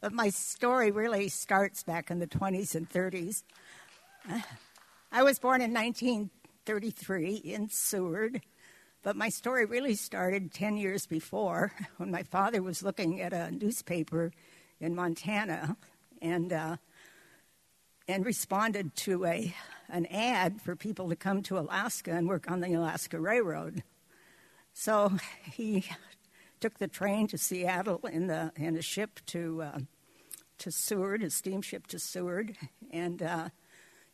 But my story really starts back in the 20s and 30s. I was born in 1933 in Seward, but my story really started 10 years before when my father was looking at a newspaper in Montana and, uh, and responded to a, an ad for people to come to Alaska and work on the Alaska Railroad. So he took the train to Seattle in the a ship to uh, to Seward, a steamship to Seward, and uh,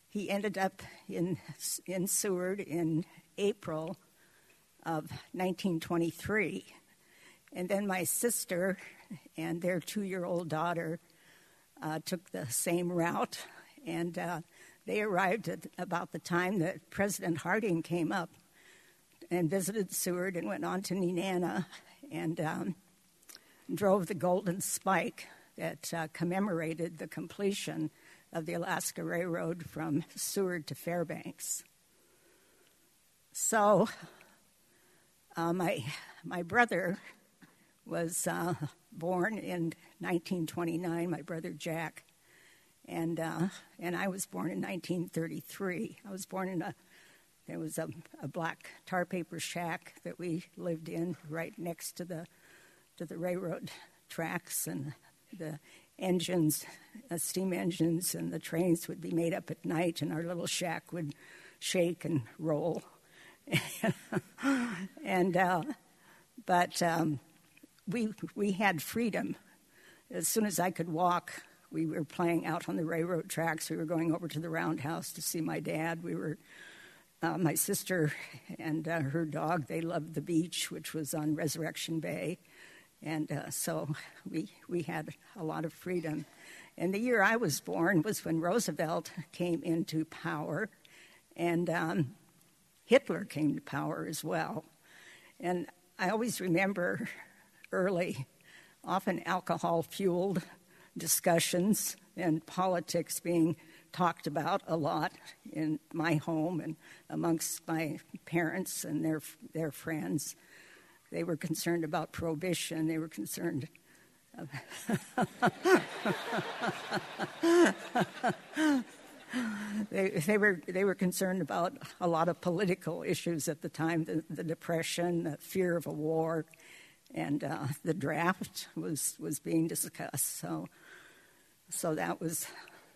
he ended up in in Seward in April of 1923. And then my sister and their two-year-old daughter uh, took the same route, and uh, they arrived at about the time that President Harding came up and visited Seward and went on to Nenana and um, drove the Golden Spike that uh, commemorated the completion of the Alaska Railroad from Seward to Fairbanks. So, uh, my, my brother was uh, born in 1929, my brother Jack, and, uh, and I was born in 1933. I was born in a there was a, a black tar paper shack that we lived in right next to the to the railroad tracks, and the engines, uh, steam engines, and the trains would be made up at night, and our little shack would shake and roll. and uh, but um, we we had freedom. As soon as I could walk, we were playing out on the railroad tracks. We were going over to the roundhouse to see my dad. We were uh, my sister and uh, her dog, they loved the beach, which was on Resurrection Bay. And uh, so we, we had a lot of freedom. And the year I was born was when Roosevelt came into power, and um, Hitler came to power as well. And I always remember early, often alcohol fueled discussions and politics being talked about a lot in my home and amongst my parents and their their friends. They were concerned about prohibition. They were concerned. they, they, were, they were concerned about a lot of political issues at the time the, the depression, the fear of a war, and uh, the draft was, was being discussed. So, so that was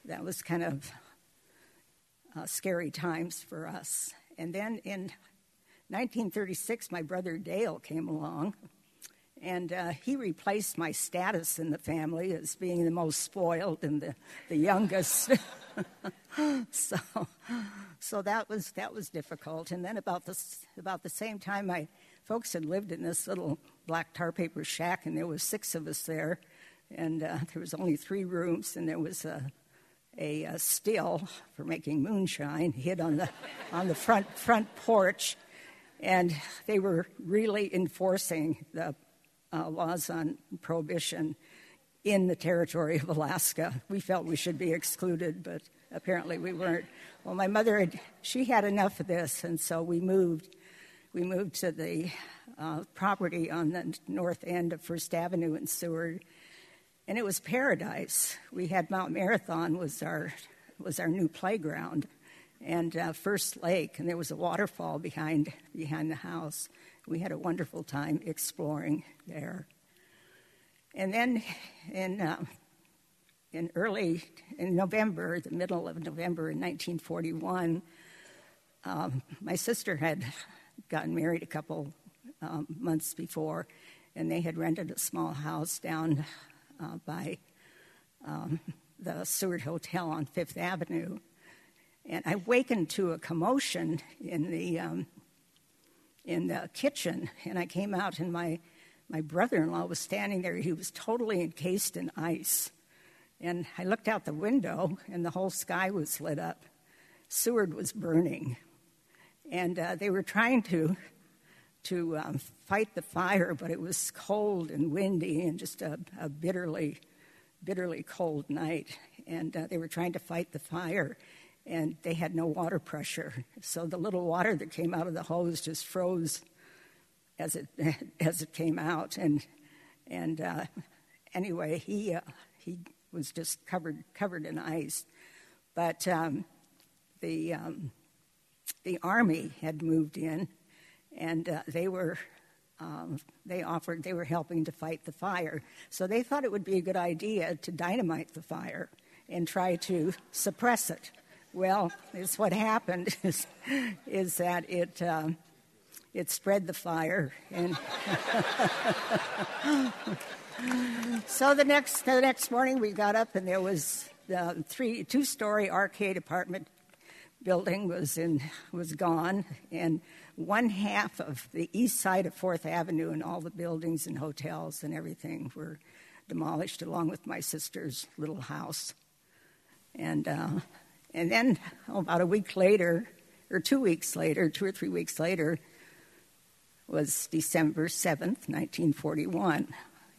that was kind of uh, scary times for us. And then in 1936, my brother Dale came along, and uh, he replaced my status in the family as being the most spoiled and the, the youngest. so, so that was that was difficult. And then about this about the same time, my folks had lived in this little black tar paper shack, and there was six of us there, and uh, there was only three rooms, and there was a a, a still for making moonshine hid on the on the front front porch, and they were really enforcing the uh, laws on prohibition in the territory of Alaska. We felt we should be excluded, but apparently we weren't. Well, my mother had she had enough of this, and so we moved. We moved to the uh, property on the north end of First Avenue in Seward and it was paradise. We had Mount Marathon was our was our new playground, and uh, First Lake, and there was a waterfall behind behind the house. We had a wonderful time exploring there. And then in uh, in early in November, the middle of November in 1941, um, my sister had gotten married a couple um, months before, and they had rented a small house down uh, by um, the Seward Hotel on Fifth Avenue. And I wakened to a commotion in the, um, in the kitchen, and I came out, and my, my brother in law was standing there. He was totally encased in ice. And I looked out the window, and the whole sky was lit up. Seward was burning. And uh, they were trying to to um, fight the fire, but it was cold and windy and just a, a bitterly, bitterly cold night. And uh, they were trying to fight the fire, and they had no water pressure. So the little water that came out of the hose just froze as it as it came out. And and uh, anyway, he uh, he was just covered covered in ice. But um, the um, the army had moved in, and uh, they were um, they offered they were helping to fight the fire. So they thought it would be a good idea to dynamite the fire and try to suppress it. Well, it's what happened is, is that it um, it spread the fire and. so the next the next morning we got up and there was the three two story arcade apartment building was in was gone and one half of the east side of Fourth Avenue and all the buildings and hotels and everything were demolished along with my sister's little house and uh, and then oh, about a week later or two weeks later two or three weeks later was December 7th 1941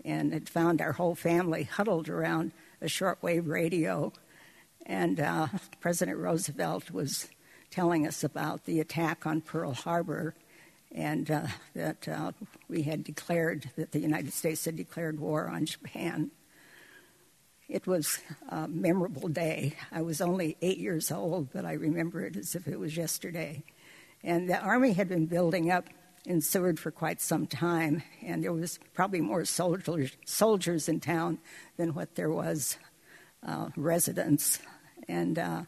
and it found our whole family huddled around a shortwave radio. And uh, President Roosevelt was telling us about the attack on Pearl Harbor and uh, that uh, we had declared that the United States had declared war on Japan. It was a memorable day. I was only eight years old, but I remember it as if it was yesterday. And the Army had been building up in Seward for quite some time, and there was probably more soldiers, soldiers in town than what there was uh, residents. And uh,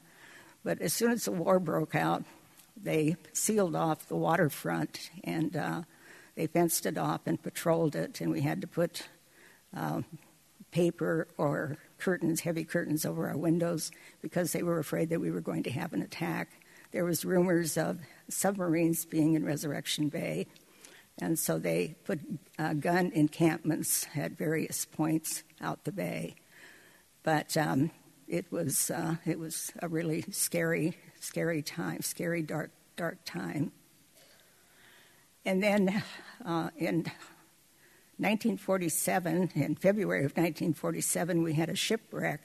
but as soon as the war broke out, they sealed off the waterfront and uh, they fenced it off and patrolled it, and we had to put um, paper or curtains, heavy curtains, over our windows because they were afraid that we were going to have an attack. There was rumors of submarines being in Resurrection Bay, and so they put uh, gun encampments at various points out the bay. But um, it was uh, it was a really scary, scary time, scary dark dark time. And then uh, in 1947, in February of 1947, we had a shipwreck,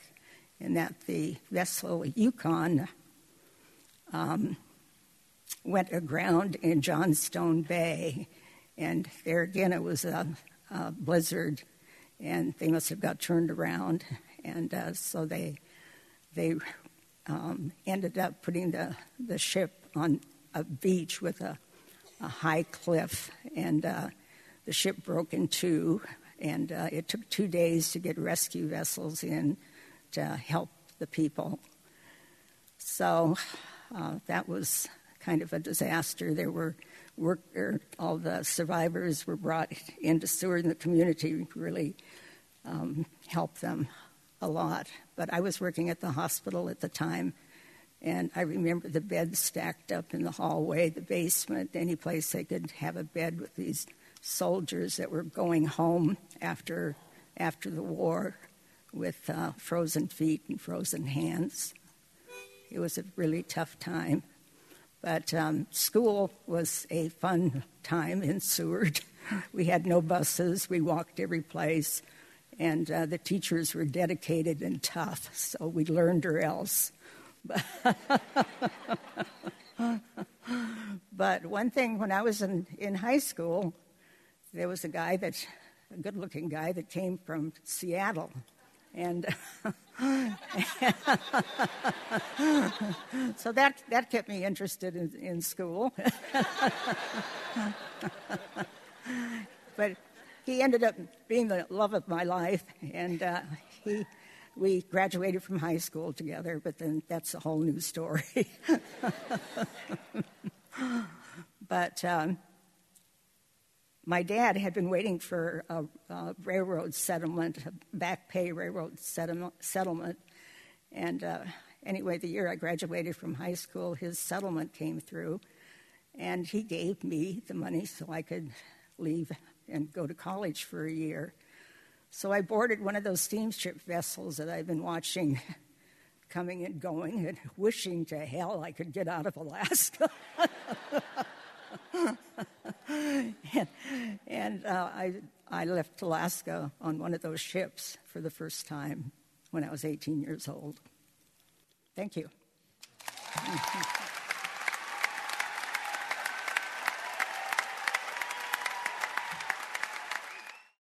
and that the vessel Yukon um, went aground in Johnstone Bay. And there again, it was a, a blizzard, and they must have got turned around. And uh, so they, they um, ended up putting the, the ship on a beach with a, a high cliff, and uh, the ship broke in two. And uh, it took two days to get rescue vessels in to help the people. So uh, that was kind of a disaster. There were er, all the survivors were brought into Seward, and the community really um, helped them a lot. But I was working at the hospital at the time, and I remember the beds stacked up in the hallway, the basement, any place they could have a bed with these soldiers that were going home after after the war with uh, frozen feet and frozen hands. It was a really tough time. But um, school was a fun time in Seward. We had no buses, we walked every place, and uh, the teachers were dedicated and tough, so we learned or else. but one thing, when I was in, in high school, there was a guy that, a good looking guy that came from Seattle and so that that kept me interested in, in school. but he ended up being the love of my life, and uh, he we graduated from high school together. But then that's a whole new story. but. Um, my dad had been waiting for a, a railroad settlement, a back pay railroad settlement. And uh, anyway, the year I graduated from high school, his settlement came through. And he gave me the money so I could leave and go to college for a year. So I boarded one of those steamship vessels that I've been watching coming and going and wishing to hell I could get out of Alaska. and, and uh, I, I left Alaska on one of those ships for the first time when I was 18 years old. Thank you.